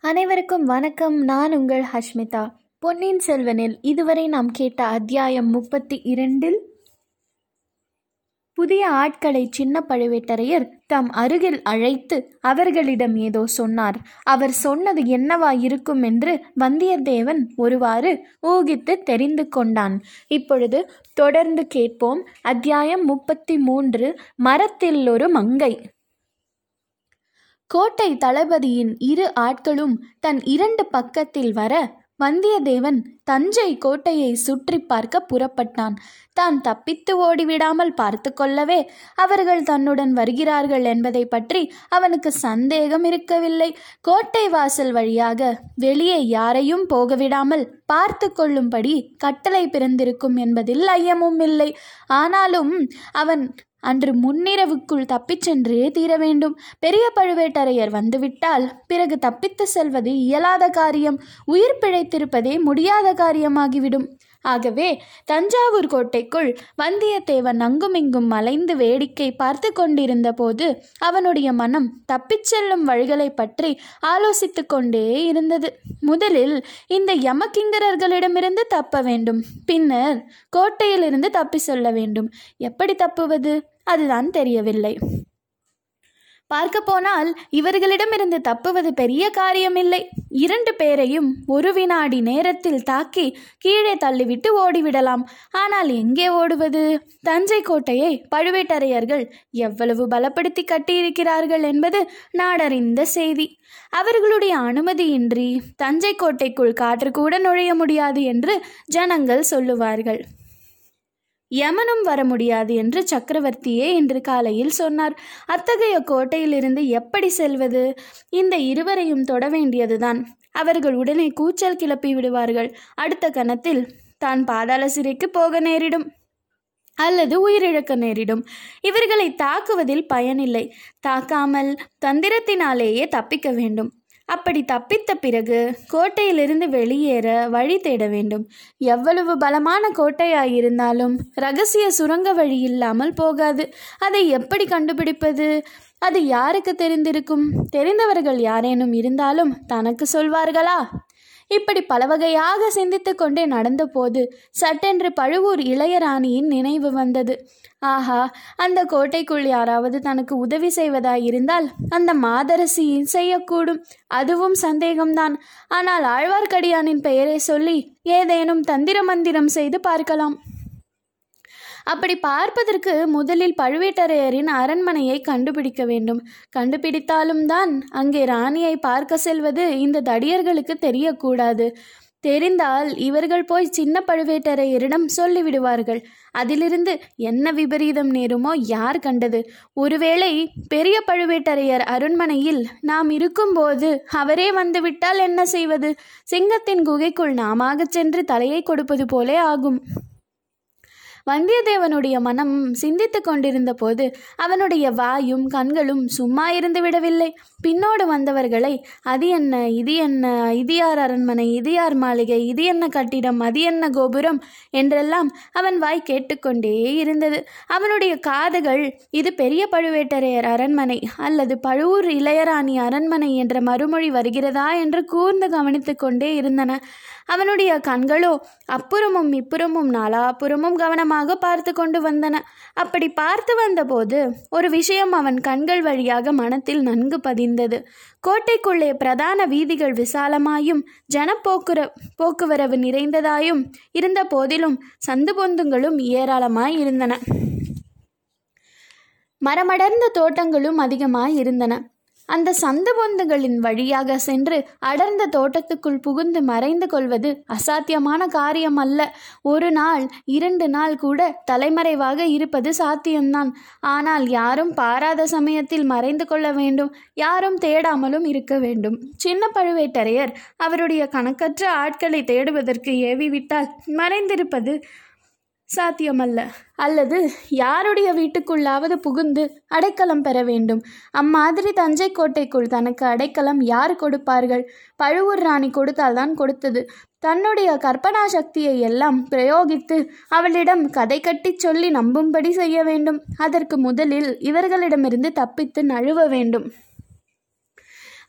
அனைவருக்கும் வணக்கம். நான் உங்கள் ஹஷ்மிதா. பொன்னியின் செல்வனில் இதுவரை நாம் கேட்ட அத்தியாயம் முப்பத்தி இரண்டில் புதிய ஆட்களை சின்ன பழுவேட்டரையர் தம் அருகில் அழைத்து அவர்களிடம் ஏதோ சொன்னார். அவர் சொன்னது என்னவா இருக்கும் என்று வந்தியத்தேவன் ஒருவாறு ஊகித்து தெரிந்து கொண்டான். இப்பொழுது தொடர்ந்து கேட்போம். அத்தியாயம் முப்பத்தி மூன்று மரத்தில் ஒரு மங்கை. கோட்டை தளபதியின் இரு ஆட்களும் தன் இரண்டு பக்கத்தில் வர வந்தியத்தேவன் தஞ்சை கோட்டையை சுற்றி பார்க்க புறப்பட்டான். தான் தப்பித்து ஓடிவிடாமல் பார்த்து கொள்ளவே அவர்கள் தன்னுடன் வருகிறார்கள் என்பதை பற்றி அவனுக்கு சந்தேகம் இருக்கவில்லை. கோட்டை வாசல் வழியாக வெளியே யாரையும் போகவிடாமல் பார்த்து கொள்ளும்படி கட்டளை பிறந்திருக்கும் என்பதில் ஐயமும் இல்லை. ஆனாலும் அவன் அன்று முன்னிரவுக்குள் தப்பிச் சென்றே தீர வேண்டும். பெரிய பழுவேட்டரையர் வந்துவிட்டால் பிறகு தப்பித்து செல்வது இயலாத காரியம். உயிர் பிழைத்திருப்பதே முடியாத காரியமாகிவிடும். ஆகவே தஞ்சாவூர் கோட்டைக்குள் வந்தியத்தேவன் அங்குமிங்கும் மலைந்து வேடிக்கை பார்த்து கொண்டிருந்த போது அவனுடைய மனம் தப்பிச் செல்லும் வழிகளை பற்றி ஆலோசித்து கொண்டே இருந்தது. முதலில் இந்த யமகிங்கரர்களிடமிருந்து தப்ப வேண்டும். பின்னர் கோட்டையிலிருந்து தப்பி சொல்ல வேண்டும். எப்படி தப்புவது? அதுதான் தெரியவில்லை. பார்க்க போனால் இவர்களிடமிருந்து தப்புவது பெரிய காரியமில்லை. இரண்டு பேரையும் ஒரு வினாடி நேரத்தில் தாக்கி கீழே தள்ளிவிட்டு ஓடிவிடலாம். ஆனால் எங்கே ஓடுவது? தஞ்சை கோட்டையை பழுவேட்டரையர்கள் எவ்வளவு பலப்படுத்தி கட்டியிருக்கிறார்கள் என்பது நாடறிந்த செய்தி. அவர்களுடைய அனுமதியின்றி தஞ்சை கோட்டைக்குள் காற்று கூட நுழைய முடியாது என்று ஜனங்கள் சொல்லுவார்கள். யமனும் வர முடியாது என்று சக்கரவர்த்தியே இன்று காலையில் சொன்னார். அத்தகைய கோட்டையிலிருந்து எப்படி செல்வது? இந்த இருவரையும் தொட வேண்டியதுதான். அவர்கள் உடனே கூச்சல் கிளப்பி விடுவார்கள். அடுத்த கணத்தில் தான் பாதாள சிறைக்கு போக நேரிடும். அல்லது உயிரிழக்க நேரிடும். இவர்களை தாக்குவதில் பயனில்லை. தாக்காமல் தந்திரத்தினாலேயே தப்பிக்க வேண்டும். அப்படி தப்பித்த பிறகு கோட்டையிலிருந்து வெளியேற வழி தேட வேண்டும். எவ்வளவு பலமான கோட்டையாயிருந்தாலும் ரகசிய சுரங்க வழி இல்லாமல் போகாது. அதை எப்படி கண்டுபிடிப்பது? அது யாருக்கு தெரிந்திருக்கும்? தெரிந்தவர்கள் யாரேனும் இருந்தாலும் தனக்கு சொல்வார்களா? இப்படி பலவகையாக சிந்தித்து கொண்டே நடந்தபோது சட்டென்று பழுவூர் இளையராணியின் நினைவு வந்தது. ஆஹா அந்த கோட்டைக்குள் யாராவது தனக்கு உதவி செய்வதாயிருந்தால் அந்த மாதரசி செய்யக்கூடும். அதுவும் சந்தேகம்தான். ஆனால் ஆழ்வார்க்கடியானின் பெயரை சொல்லி ஏதேனும் தந்திர மந்திரம் செய்து பார்க்கலாம். அப்படி பார்ப்பதற்கு முதலில் பழுவேட்டரையரின் அரண்மனையை கண்டுபிடிக்க வேண்டும். கண்டுபிடித்தாலும் தான் அங்கே ராணியை பார்க்க செல்வது இந்த தடியர்களுக்கு தெரியக்கூடாது. தெரிந்தால் இவர்கள் போய் சின்ன பழுவேட்டரையரிடம் சொல்லிவிடுவார்கள். அதிலிருந்து என்ன விபரீதம் நேருமோ யார் கண்டது? ஒருவேளை பெரிய பழுவேட்டரையர் அரண்மனையில் நாம் இருக்கும்போது அவரே வந்துவிட்டால் என்ன செய்வது? சிங்கத்தின் குகைக்குள் நாமாக சென்று தலையை கொடுப்பது போலே ஆகும். வந்தியத்தேவனுடைய மனம் சிந்தித்து கொண்டிருந்த போது அவனுடைய வாயும் கண்களும் சும்மா இருந்து விடவில்லை. பின்னோடு வந்தவர்களை அது என்ன? இது என்ன? இது யார் அரண்மனை? இது யார் மாளிகை? இது என்ன கட்டிடம்? அது என்ன கோபுரம்? என்றெல்லாம் அவன் வாய் கேட்டுக்கொண்டே இருந்தது. அவனுடைய காதுகள் இது பெரிய பழுவேட்டரையர் அரண்மனை அல்லது பழுவூர் இளையராணி அரண்மனை என்ற மறுமொழி வருகிறதா என்று கூர்ந்து கவனித்து கொண்டே இருந்தன. அவனுடைய கண்களோ அப்புறமும் இப்புறமும் நாலாப்புறமும் கவனமாக பார்த்து கொண்டு வந்தன. அப்படி பார்த்து வந்தபோது ஒரு விஷயம் அவன் கண்கள் வழியாக மனத்தில் நன்கு பதிந்தது. கோட்டைக்குள்ளே பிரதான வீதிகள் விசாலமாயும் ஜனப்போக்குற போக்குவரவு நிறைந்ததாயும் இருந்த போதிலும் சந்து பொந்துங்களும் ஏராளமாய் இருந்தன. மரமடர்ந்த தோட்டங்களும் அதிகமாய் இருந்தன. அந்த சந்து பொந்துகளின் வழியாக சென்று அடர்ந்த தோட்டத்துக்குள் புகுந்து மறைந்து கொள்வது அசாத்தியமான காரியம் அல்ல ஒரு நாள் இரண்டு நாள் கூட தலைமறைவாக இருப்பது சாத்தியம்தான். ஆனால் யாரும் பாராத சமயத்தில் மறைந்து கொள்ள வேண்டும். யாரும் தேடாமலும் இருக்க வேண்டும். சின்ன பழுவேட்டரையர் அவருடைய கணக்கற்ற ஆட்களை தேடுவதற்கு ஏவிவிட்டால் மறைந்திருப்பது சாத்தியமல்ல. அல்லது யாருடைய வீட்டுக்குள்ளாவது புகுந்து அடைக்கலம் பெற வேண்டும். அம்மாதிரி தஞ்சை கோட்டைக்குள் தனக்கு அடைக்கலம் யார் கொடுப்பார்கள்? பழுவூர் ராணி கொடுத்தால்தான் கொடுத்தது. தன்னுடைய கற்பனா சக்தியை எல்லாம் பிரயோகித்து அவளிடம் கதை கட்டி சொல்லி நம்பும்படி செய்ய வேண்டும். அதற்கு முதலில் இவர்களிடமிருந்து தப்பித்து நழுவ வேண்டும்.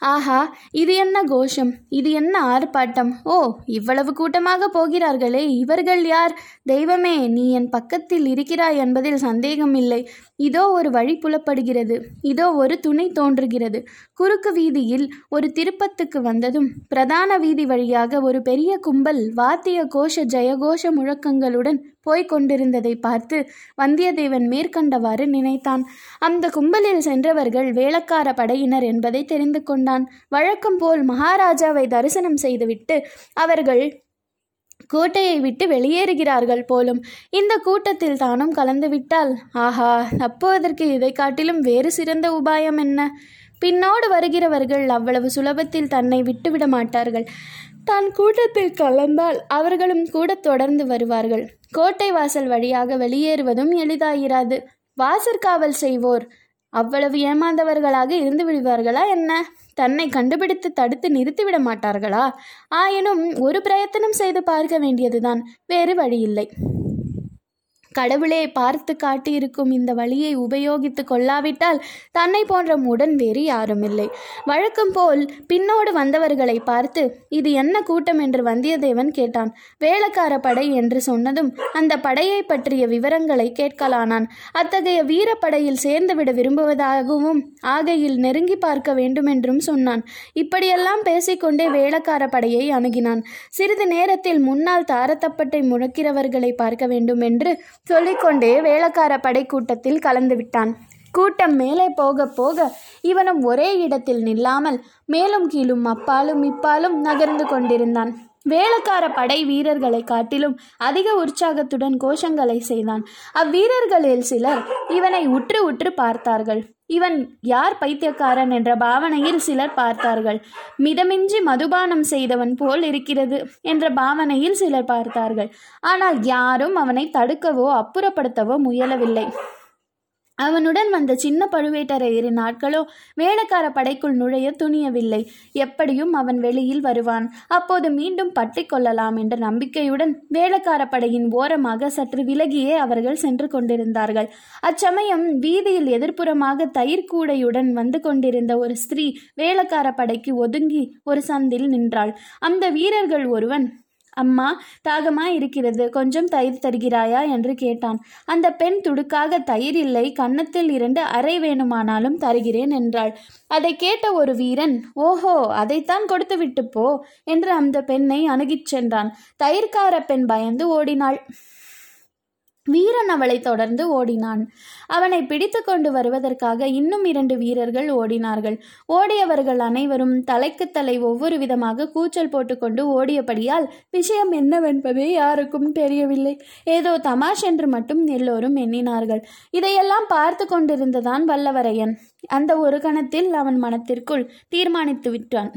ஆஹா இது என்ன கோஷம்? இது என்ன ஆர்ப்பாட்டம்? ஓ இவ்வளவு கூட்டமாக போகிறார்களே இவர்கள் யார்? தெய்வமே நீ என் பக்கத்தில் இருக்கிறாய் என்பதில் சந்தேகமில்லை இதோ ஒரு வழி புலப்படுகிறது. இதோ ஒரு துணை தோன்றுகிறது. குறுக்கு வீதியில் ஒரு திருப்பத்துக்கு வந்ததும் பிரதான வீதி வழியாக ஒரு பெரிய கும்பல் வாத்திய கோஷ ஜெயகோஷ முழக்கங்களுடன் போய்க் கொண்டிருந்ததை பார்த்து வந்தியத்தேவன் மேற்கண்டவாறு நினைத்தான். அந்த கும்பலில் சென்றவர்கள் வேளக்கார படையினர் என்பதை தெரிந்து கொண்டான். வழக்கம் போல் மகாராஜாவை தரிசனம் செய்துவிட்டு அவர்கள் கோட்டையை விட்டு வெளியேறுகிறார்கள் போலும். இந்த கூட்டத்தில் தானும் கலந்துவிட்டால் ஆஹா தப்புவதற்கு இதை காட்டிலும் வேறு சிறந்த உபாயம் என்ன? பின்னோடு வருகிறவர்கள் அவ்வளவு சுலபத்தில் தன்னை விட்டுவிட மாட்டார்கள் தான் கூட்டத்தில் கலந்தால் அவர்களும் கூட தொடர்ந்து வருவார்கள். கோட்டை வாசல் வழியாக வெளியேறுவதும் எளிதாயிராது. வாசற்காவல் செய்வோர் அவ்வளவு ஏமாந்தவர்களாக இருந்து விடுவார்களா என்ன? தன்னை கண்டுபிடித்து தடுத்து நிறுத்திவிட மாட்டார்களா? ஆயினும் ஒரு பிரயத்தனம் செய்து பார்க்க வேண்டியதுதான் வேறு வழியில்லை. கடவுளே பார்த்து காட்டியிருக்கும் இந்த வழியை உபயோகித்து கொள்ளாவிட்டால் தன்னை போன்ற முடன் வேறு யாரும் இல்லை வழக்கம் போல் பின்னோடு வந்தவர்களை பார்த்து இது என்ன கூட்டம்? என்று வந்தியத்தேவன் கேட்டான். வேளக்கார படை என்று சொன்னதும் அந்த படையை பற்றிய விவரங்களை கேட்கலானான். அத்தகைய வீரப்படையில் சேர்ந்துவிட விரும்புவதாகவும் ஆகையில் நெருங்கி பார்க்க வேண்டுமென்றும் சொன்னான். இப்படியெல்லாம் பேசிக்கொண்டே வேளக்கார படையை அணுகினான். சிறிது நேரத்தில் முன்னால் தாரத்தப்பட்டை முழக்கிறவர்களை பார்க்க வேண்டும் என்று சொல்லிக்கொண்டே வேளக்கார படை கூட்டத்தில் கலந்து விட்டான் கூட்டம் மேலே போக போக இவனும் ஒரே இடத்தில் நில்லாமல் மேலும் கீழும் அப்பாலும் இப்பாலும் நகர்ந்து கொண்டிருந்தான். வேளக்கார படை வீரர்களை காட்டிலும் அதிக உற்சாகத்துடன் கோஷங்களை செய்தான். அவ்வீரர்களில் சிலர் இவனை உற்று உற்று பார்த்தார்கள். இவன் யார் பைத்தியக்காரன் என்ற பாவனையில் சிலர் பார்த்தார்கள். மிதமின்றி மதுபானம் செய்தவன் போல் இருக்கிறது என்ற பாவனையில் சிலர் பார்த்தார்கள். ஆனால் யாரும் அவனை தடுக்கவோ அப்புறப்படுத்தவோ முயலவில்லை. அவனுடன் வந்த சின்ன பழுவேட்டரையரின் ஆட்களோ வேளக்கார படைக்குள் நுழைய துணியவில்லை. எப்படியும் அவன் வெளியில் வருவான். அப்போது மீண்டும் பற்றி கொள்ளலாம் என்ற நம்பிக்கையுடன் வேளக்கார படையின் ஓரமாக சற்று விலகியே அவர்கள் சென்று கொண்டிருந்தார்கள். அச்சமயம் வீதியில் எதிர்ப்புறமாக தயிர் கூடையுடன் வந்து கொண்டிருந்த ஒரு ஸ்திரீ வேளக்கார படைக்கு ஒதுங்கி ஒரு சந்தில் நின்றாள். அந்த வீரர்கள் ஒருவன் அம்மா தாகமா இருக்கிறது கொஞ்சம் தயிர் தருகிறாயா? என்று கேட்டான். அந்த பெண் துடுக்காக தயிர் இல்லை கன்னத்தில் இரண்டு அறை வேணுமானாலும் தருகிறேன் என்றாள். அதை கேட்ட ஒரு வீரன் ஓஹோ அதைத்தான் கொடுத்து விட்டு போ என்று அந்த பெண்ணை அணுகிச் சென்றான். தயிர்கார பெண் பயந்து ஓடினாள். வீரன் அவளை தொடர்ந்து ஓடினான். அவனை பிடித்து கொண்டு வருவதற்காக இன்னும் இரண்டு வீரர்கள் ஓடினார்கள். ஓடியவர்கள் அனைவரும் தலைக்கு தலை ஒவ்வொரு விதமாக கூச்சல் போட்டுக்கொண்டு ஓடியபடியால் விஷயம் என்னவென்பதே யாருக்கும் தெரியவில்லை. ஏதோ தமாஷ் என்று மட்டும் எல்லோரும் எண்ணினார்கள். இதையெல்லாம் பார்த்து கொண்டிருந்ததான் வல்லவரையன். அந்த ஒரு கணத்தில் அவன் மனத்திற்குள் தீர்மானித்து விட்டான்.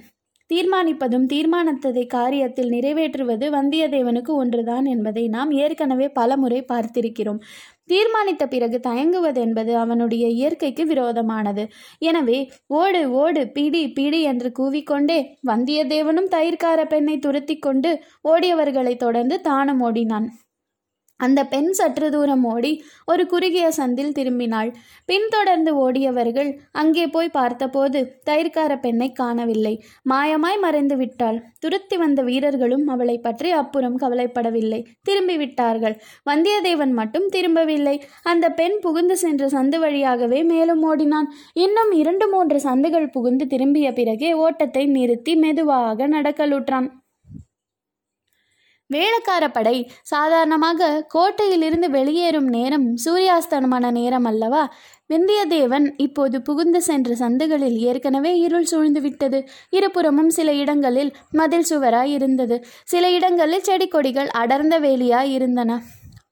தீர்மானிப்பதும் தீர்மானத்ததை காரியத்தில் நிறைவேற்றுவது வந்தியத்தேவனுக்கு ஒன்றுதான் என்பதை நாம் ஏற்கனவே பலமுறை பார்த்திருக்கிறோம். தீர்மானித்த பிறகு தயங்குவது என்பது அவனுடைய இயற்கைக்கு விரோதமானது. எனவே ஓடு ஓடு பிடி பிடி என்று கூவிக்கொண்டே வந்தியத்தேவனும் தயிர்கார பெண்ணை துரத்தி கொண்டு ஓடியவர்களை தொடர்ந்து தானும் ஓடினான். அந்த பெண் சற்று தூரம் ஓடி ஒரு குறுகிய சந்தில் திரும்பினாள். பின்தொடர்ந்து ஓடியவர்கள் அங்கே போய் பார்த்தபோது தயிர்கார பெண்ணை காணவில்லை. மாயமாய் மறைந்து விட்டாள். துருத்தி வந்த வீரர்களும் அவளை பற்றி அப்புறம் கவலைப்படவில்லை. திரும்பிவிட்டார்கள் வந்தியத்தேவன் மட்டும் திரும்பவில்லை. அந்த பெண் புகுந்து சென்ற சந்து வழியாகவே மேலும் ஓடினான். இன்னும் இரண்டு மூன்று சந்துகள் புகுந்து திரும்பிய பிறகே ஓட்டத்தை நிறுத்தி மெதுவாக நடக்கலுற்றான் வேளக்கார படை சாதாரணமாக கோட்டையிலிருந்து வெளியேறும் நேரம் சூரியாஸ்தனமான நேரம் அல்லவா? வெந்தியத்தேவன் இப்போது புகுந்து சென்ற சந்துகளில் ஏற்கனவே இருள் சூழ்ந்துவிட்டது இருபுறமும் சில இடங்களில் மதில் சுவராய் இருந்தது. சில இடங்களில் செடி கொடிகள் அடர்ந்த வேலியாய் இருந்தன.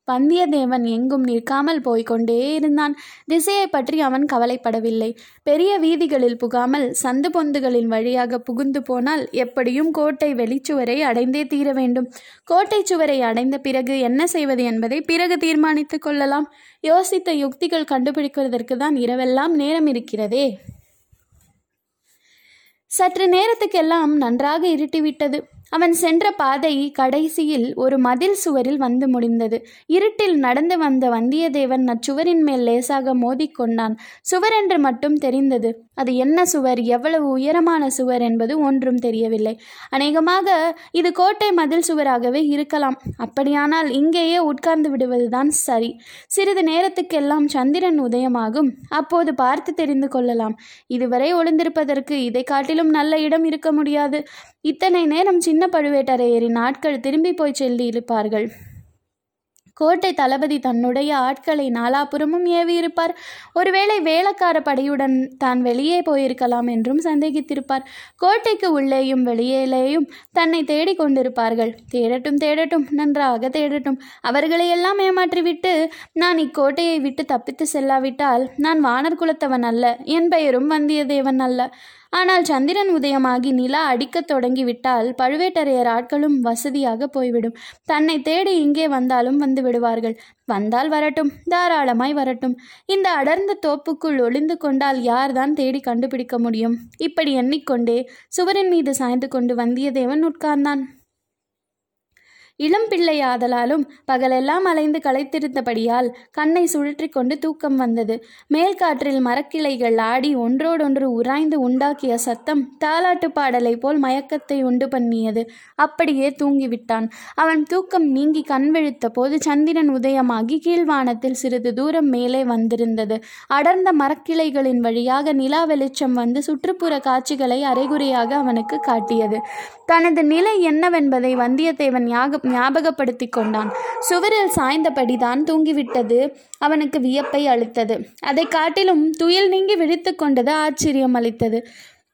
வந்தியத்தேவன் எங்கும் நிற்காமல் போய்கொண்டே இருந்தான். திசையை பற்றி அவன் கவலைப்படவில்லை. பெரிய வீதிகளில் புகாமல் சந்து பொந்துகளின் வழியாக புகுந்து போனால் எப்படியும் கோட்டை வெளிச்சுவரை அடைந்தே தீர வேண்டும். கோட்டை சுவரை அடைந்த பிறகு என்ன செய்வது என்பதை பிறகு தீர்மானித்துக் கொள்ளலாம். யோசித்த யுக்திகள் கண்டுபிடிக்கிறதற்கு தான் இரவெல்லாம் நேரம் இருக்கிறதே. சற்று நேரத்துக்கெல்லாம் நன்றாக இருட்டிவிட்டது. அவன் சென்ற பாதை கடைசியில் ஒரு மதில் சுவரில் வந்து முடிந்தது. இருட்டில் நடந்து வந்த வந்தியத்தேவன் அச்சுவரின் மேல் லேசாக மோதிக்கொண்டான். சுவரென்று மட்டும் தெரிந்தது. அது என்ன சுவர்? எவ்வளவு உயரமான சுவர் என்பது ஒன்றும் தெரியவில்லை. அநேகமாக இது கோட்டை மதில் சுவராகவே இருக்கலாம். அப்படியானால் இங்கேயே உட்கார்ந்து விடுவதுதான் சரி. சிறிது நேரத்துக்கெல்லாம் சந்திரன் உதயமாகும். அப்போது பார்த்து தெரிந்து கொள்ளலாம். இதுவரை ஒளிந்திருப்பதற்கு இதை காட்டிலும் நல்ல இடம் இருக்க முடியாது. இத்தனை நேரம் சின்ன பழுவேட்டரையரின் ஆட்கள் திரும்பி போய் செல்லி இருப்பார்கள் கோட்டை தளபதி தன்னுடைய ஆட்களை நாலாபுறமும் ஏவியிருப்பார். ஒருவேளை வேளக்கார படையுடன் தான் வெளியே போயிருக்கலாம் என்றும் சந்தேகித்திருப்பார். கோட்டைக்கு உள்ளேயும் வெளியிலேயும் தன்னை தேடிக் கொண்டிருப்பார்கள். தேடட்டும் தேடட்டும் நன்றாக தேடட்டும். அவர்களையெல்லாம் ஏமாற்றிவிட்டு நான் இக்கோட்டையை விட்டு தப்பித்து செல்லாவிட்டால் நான் வானர் குலத்தவன் அல்ல என் பெயரும் வந்தியத்தேவன் அல்ல. ஆனால் சந்திரன் உதயமாகி நிலா அடிக்கத் தொடங்கிவிட்டால் பழுவேட்டரையர் ஆட்களும் வசதியாக போய்விடும். தன்னை தேடி இங்கே வந்தாலும் வந்து விடுவார்கள். வந்தால் வரட்டும் தாராளமாய் வரட்டும். இந்த அடர்ந்த தோப்புக்குள் ஒளிந்து கொண்டால் யார்தான் தேடி கண்டுபிடிக்க முடியும்? இப்படி எண்ணிக்கொண்டே சுவரின் மீது சாய்ந்து கொண்டு வந்தியத்தேவன் உட்கார்ந்தான். இளம் பிள்ளையாதலாலும் பகலெல்லாம் அலைந்து களைத்திருந்தபடியால் கண்ணை சுழற்றி கொண்டு தூக்கம் வந்தது. மேல்காற்றில் மரக்கிளைகள் ஆடி ஒன்றோடொன்று உராய்ந்து உண்டாக்கிய சத்தம் தாலாட்டு பாடலை போல் மயக்கத்தை உண்டு பண்ணியது. அப்படியே தூங்கிவிட்டான். அவன் தூக்கம் நீங்கி கண் விழித்த போது சந்திரன் உதயமாகி கீழ்வானத்தில் சிறிது தூரம் மேலே வந்திருந்தது. அடர்ந்த மரக்கிளைகளின் வழியாக நிலா வெளிச்சம் வந்து சுற்றுப்புற காட்சிகளை அரைகுறையாக அவனுக்கு காட்டியது. தனது நிலை என்னவென்பதை வந்தியத்தேவன் ஞாபகம் ஞாபகப்படுத்தி கொண்டான் சுவரில் சாய்ந்தபடிதான் தூங்கிவிட்டது. அவனுக்கு வியப்பை அளித்தது. அதை காட்டிலும் துயில் நீங்கி விழித்து கொண்டது ஆச்சரியம் அளித்தது.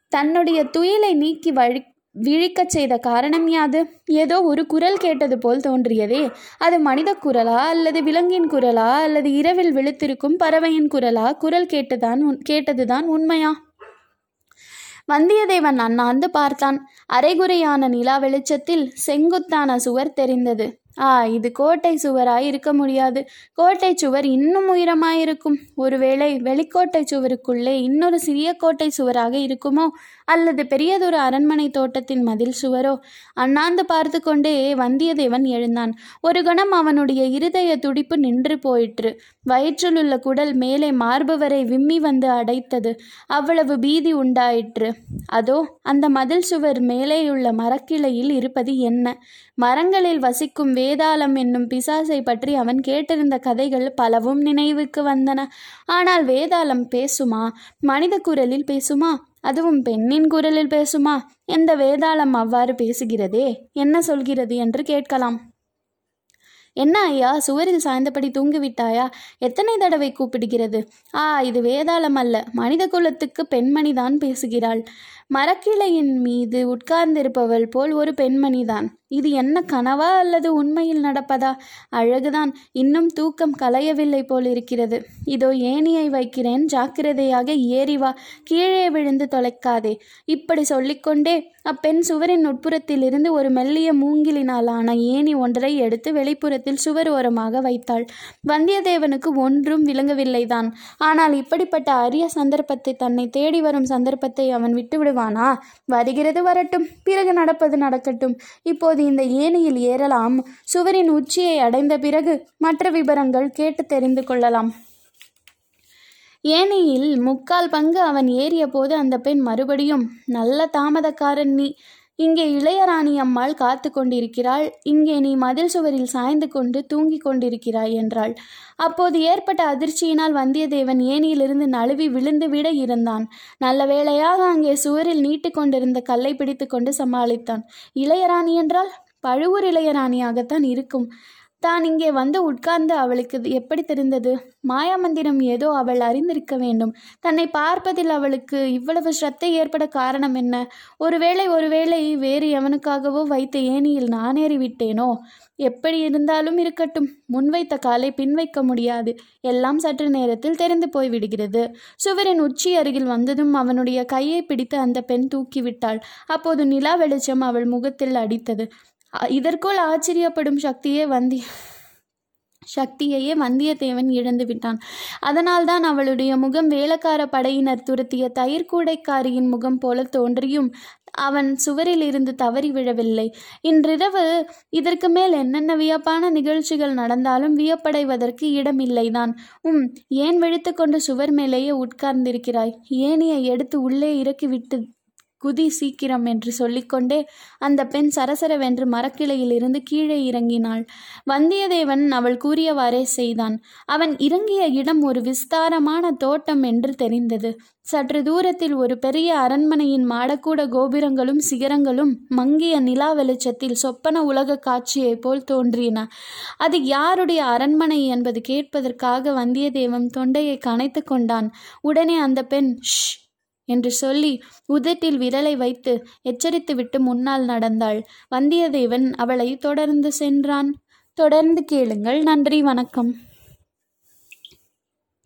தன்னுடைய துயிலை நீக்கி வழி விழிக்கச் செய்த காரணம் யாது? ஏதோ ஒரு குரல் கேட்டது போல் தோன்றியதே. அது மனித குரலா அல்லது விலங்கின் குரலா அல்லது இரவில் விழுத்திருக்கும் பறவையின் குரலா? குரல் கேட்டுதான் உன்- கேட்டதுதான் உண்மையா? வந்தியத்தேவன் அண்ணாந்து பார்த்தான். அரைகுறையான நிலா வெளிச்சத்தில் செங்குத்தான சுவர் தெரிந்தது. ஆ இது கோட்டை சுவராய் இருக்க முடியாது. கோட்டை சுவர் இன்னும் உயரமாயிருக்கும் ஒருவேளை வெளிக்கோட்டை சுவருக்குள்ளே இன்னொரு சிறிய கோட்டை சுவராக இருக்குமோ? அல்லது பெரியதொரு அரண்மனை தோட்டத்தின் மதில் சுவரோ? அண்ணாந்து பார்த்து கொண்டே வந்தியத்தேவன் எழுந்தான். ஒரு கணம் அவனுடைய இருதய துடிப்பு நின்று போயிற்று. வயிற்றில் உள்ள குடல் மேலே மார்பு வரை விம்மி வந்து அடைத்தது. அவ்வளவு பீதி உண்டாயிற்று. அதோ அந்த மதில் சுவர் மேலேயுள்ள மரக்கிளையில் இருப்பது என்ன? மரங்களில் வசிக்கும் வேதாளம் என்னும் பிசாசை பற்றி அவன் கேட்டிருந்த கதைகள் பலவும் நினைவுக்கு வந்தன. ஆனால் வேதாளம் பேசுமா? மனித குரலில் பேசுமா? அதுவும் பெண்ணின் குரலில் பேசுமா? எந்த வேதாளம் அவ்வாறு பேசுகிறதே? என்ன சொல்கிறது என்று கேட்கலாம். என்ன ஐயா சுவரில் சாய்ந்தபடி தூங்கிவிட்டாயா? எத்தனை தடவை கூப்பிடுகிறது? ஆ இது வேதாளம் அல்ல. மனித குலத்துக்கு பெண்மணிதான் பேசுகிறாள். மரக்கிளையின் மீது உட்கார்ந்திருப்பவள் போல் ஒரு பெண்மணிதான். இது என்ன கனவா அல்லது உண்மையில் நடப்பதா? அழகுதான். இன்னும் தூக்கம் கலையவில்லை போல் இருக்கிறது. இதோ ஏணியை வைக்கிறேன். ஜாக்கிரதையாக ஏறி வா. கீழே விழுந்து தொலைக்காதே. இப்படி சொல்லிக்கொண்டே அப்பெண் சுவரின் உட்புறத்திலிருந்து ஒரு மெல்லிய மூங்கிலினாலான ஏணி ஒன்றை எடுத்து வெளிப்புறத்தில் சுவர் ஓரமாக வைத்தாள். வந்தியத்தேவனுக்கு ஒன்றும் விளங்கவில்லைதான். ஆனால் இப்படிப்பட்ட அரிய சந்தர்ப்பத்தை தன்னை தேடி வரும் சந்தர்ப்பத்தை அவன் விட்டுவிடும் வருவானா வருகிறது வரட்டும். பிறகு நடப்பது நடக்கட்டும். இப்போது இந்த ஏணியில் ஏறலாம். சுவரின் உச்சியை அடைந்த பிறகு மற்ற விபரங்கள் கேட்டு தெரிந்து கொள்ளலாம். ஏனையில் முக்கால் பங்கு அவன் ஏறிய போது அந்த பெண் மறுபடியும் நல்ல தாமதக்காரன் நீ. இங்கே இளையராணி அம்மாள் காத்து கொண்டிருக்கிறாள் இங்கே நீ மதில் சுவரில் சாய்ந்து கொண்டு தூங்கிக் கொண்டிருக்கிறாய் என்றாள். அப்போது ஏற்பட்ட அதிர்ச்சியினால் வந்தியத்தேவன் ஏனியிலிருந்து நழுவி விழுந்து விட இருந்தான். நல்ல வேளையாக அங்கே சுவரில் நீட்டிக் கொண்டிருந்த கல்லை பிடித்து கொண்டு சமாளித்தான். இளையராணி என்றால் பழுவூர் இளையராணியாகத்தான் இருக்கும். தான் இங்கே வந்து உட்கார்ந்து அவளுக்கு இது எப்படி தெரிந்தது? மாயாமந்திரம் ஏதோ அவள் அறிந்திருக்க வேண்டும். தன்னை பார்ப்பதில் அவளுக்கு இவ்வளவு ஸ்ரத்தை ஏற்பட காரணம் என்ன? ஒருவேளை ஒருவேளை வேறு எவனுக்காகவோ வைத்த ஏனியில் நான் ஏறிவிட்டேனோ? எப்படி இருந்தாலும் இருக்கட்டும். முன்வைத்த காலை பின்வைக்க முடியாது. எல்லாம் சற்று நேரத்தில் தெரிந்து போய்விடுகிறது சுவரின் உச்சி அருகில் வந்ததும் அவனுடைய கையை பிடித்து அந்த பெண் தூக்கிவிட்டாள். அப்போது நிலா வெளிச்சம் அவள் முகத்தில் அடித்தது. இதற்குள் ஆச்சரியப்படும் சக்தியே வந்தி சக்தியையே வந்தியத்தேவன் இழந்து விட்டான். அதனால்தான் அவளுடைய முகம் வேலக்கார படையினர் துரத்திய தயிர்கூடைக்காரியின் முகம் போல தோன்றியும் அவன் சுவரில் இருந்து தவறி விழவில்லை. இன்றிரவு இதற்கு மேல் என்னென்ன வியப்பான நிகழ்ச்சிகள் நடந்தாலும் வியப்படைவதற்கு இடமில்லைதான். உம் ஏன் விழித்துக்கொண்டு சுவர் மேலேயே உட்கார்ந்திருக்கிறாய்? ஏனியை எடுத்து உள்ளே இறக்கிவிட்டு குதி சீக்கிரம் என்று சொல்லிக்கொண்டே அந்த பெண் சரசரவென்று மரக்கிளையிலிருந்து கீழே இறங்கினாள். வந்தியத்தேவன் அவள் கூறியவாறே செய்தான். அவன் இறங்கிய இடம் ஒரு விஸ்தாரமான தோட்டம் என்று தெரிந்தது. சற்று தூரத்தில் ஒரு பெரிய அரண்மனையின் மாடக்கூட கோபுரங்களும் சிகரங்களும் மங்கிய நிலா வெளிச்சத்தில் சொப்பன உலக காட்சியைப் போல் தோன்றின. அது யாருடைய அரண்மனை என்பது கேட்பதற்காக வந்தியத்தேவன் தொண்டையை கனைத்து கொண்டான். உடனே அந்த பெண் ஷ் என்று சொல்லி உதட்டில் விரலை வைத்து எச்சரித்துவிட்டு முன்னால் நடந்தாள். வந்தியத்தேவன் அவளை தொடர்ந்து சென்றான். தொடர்ந்து கேளுங்கள். நன்றி. வணக்கம்.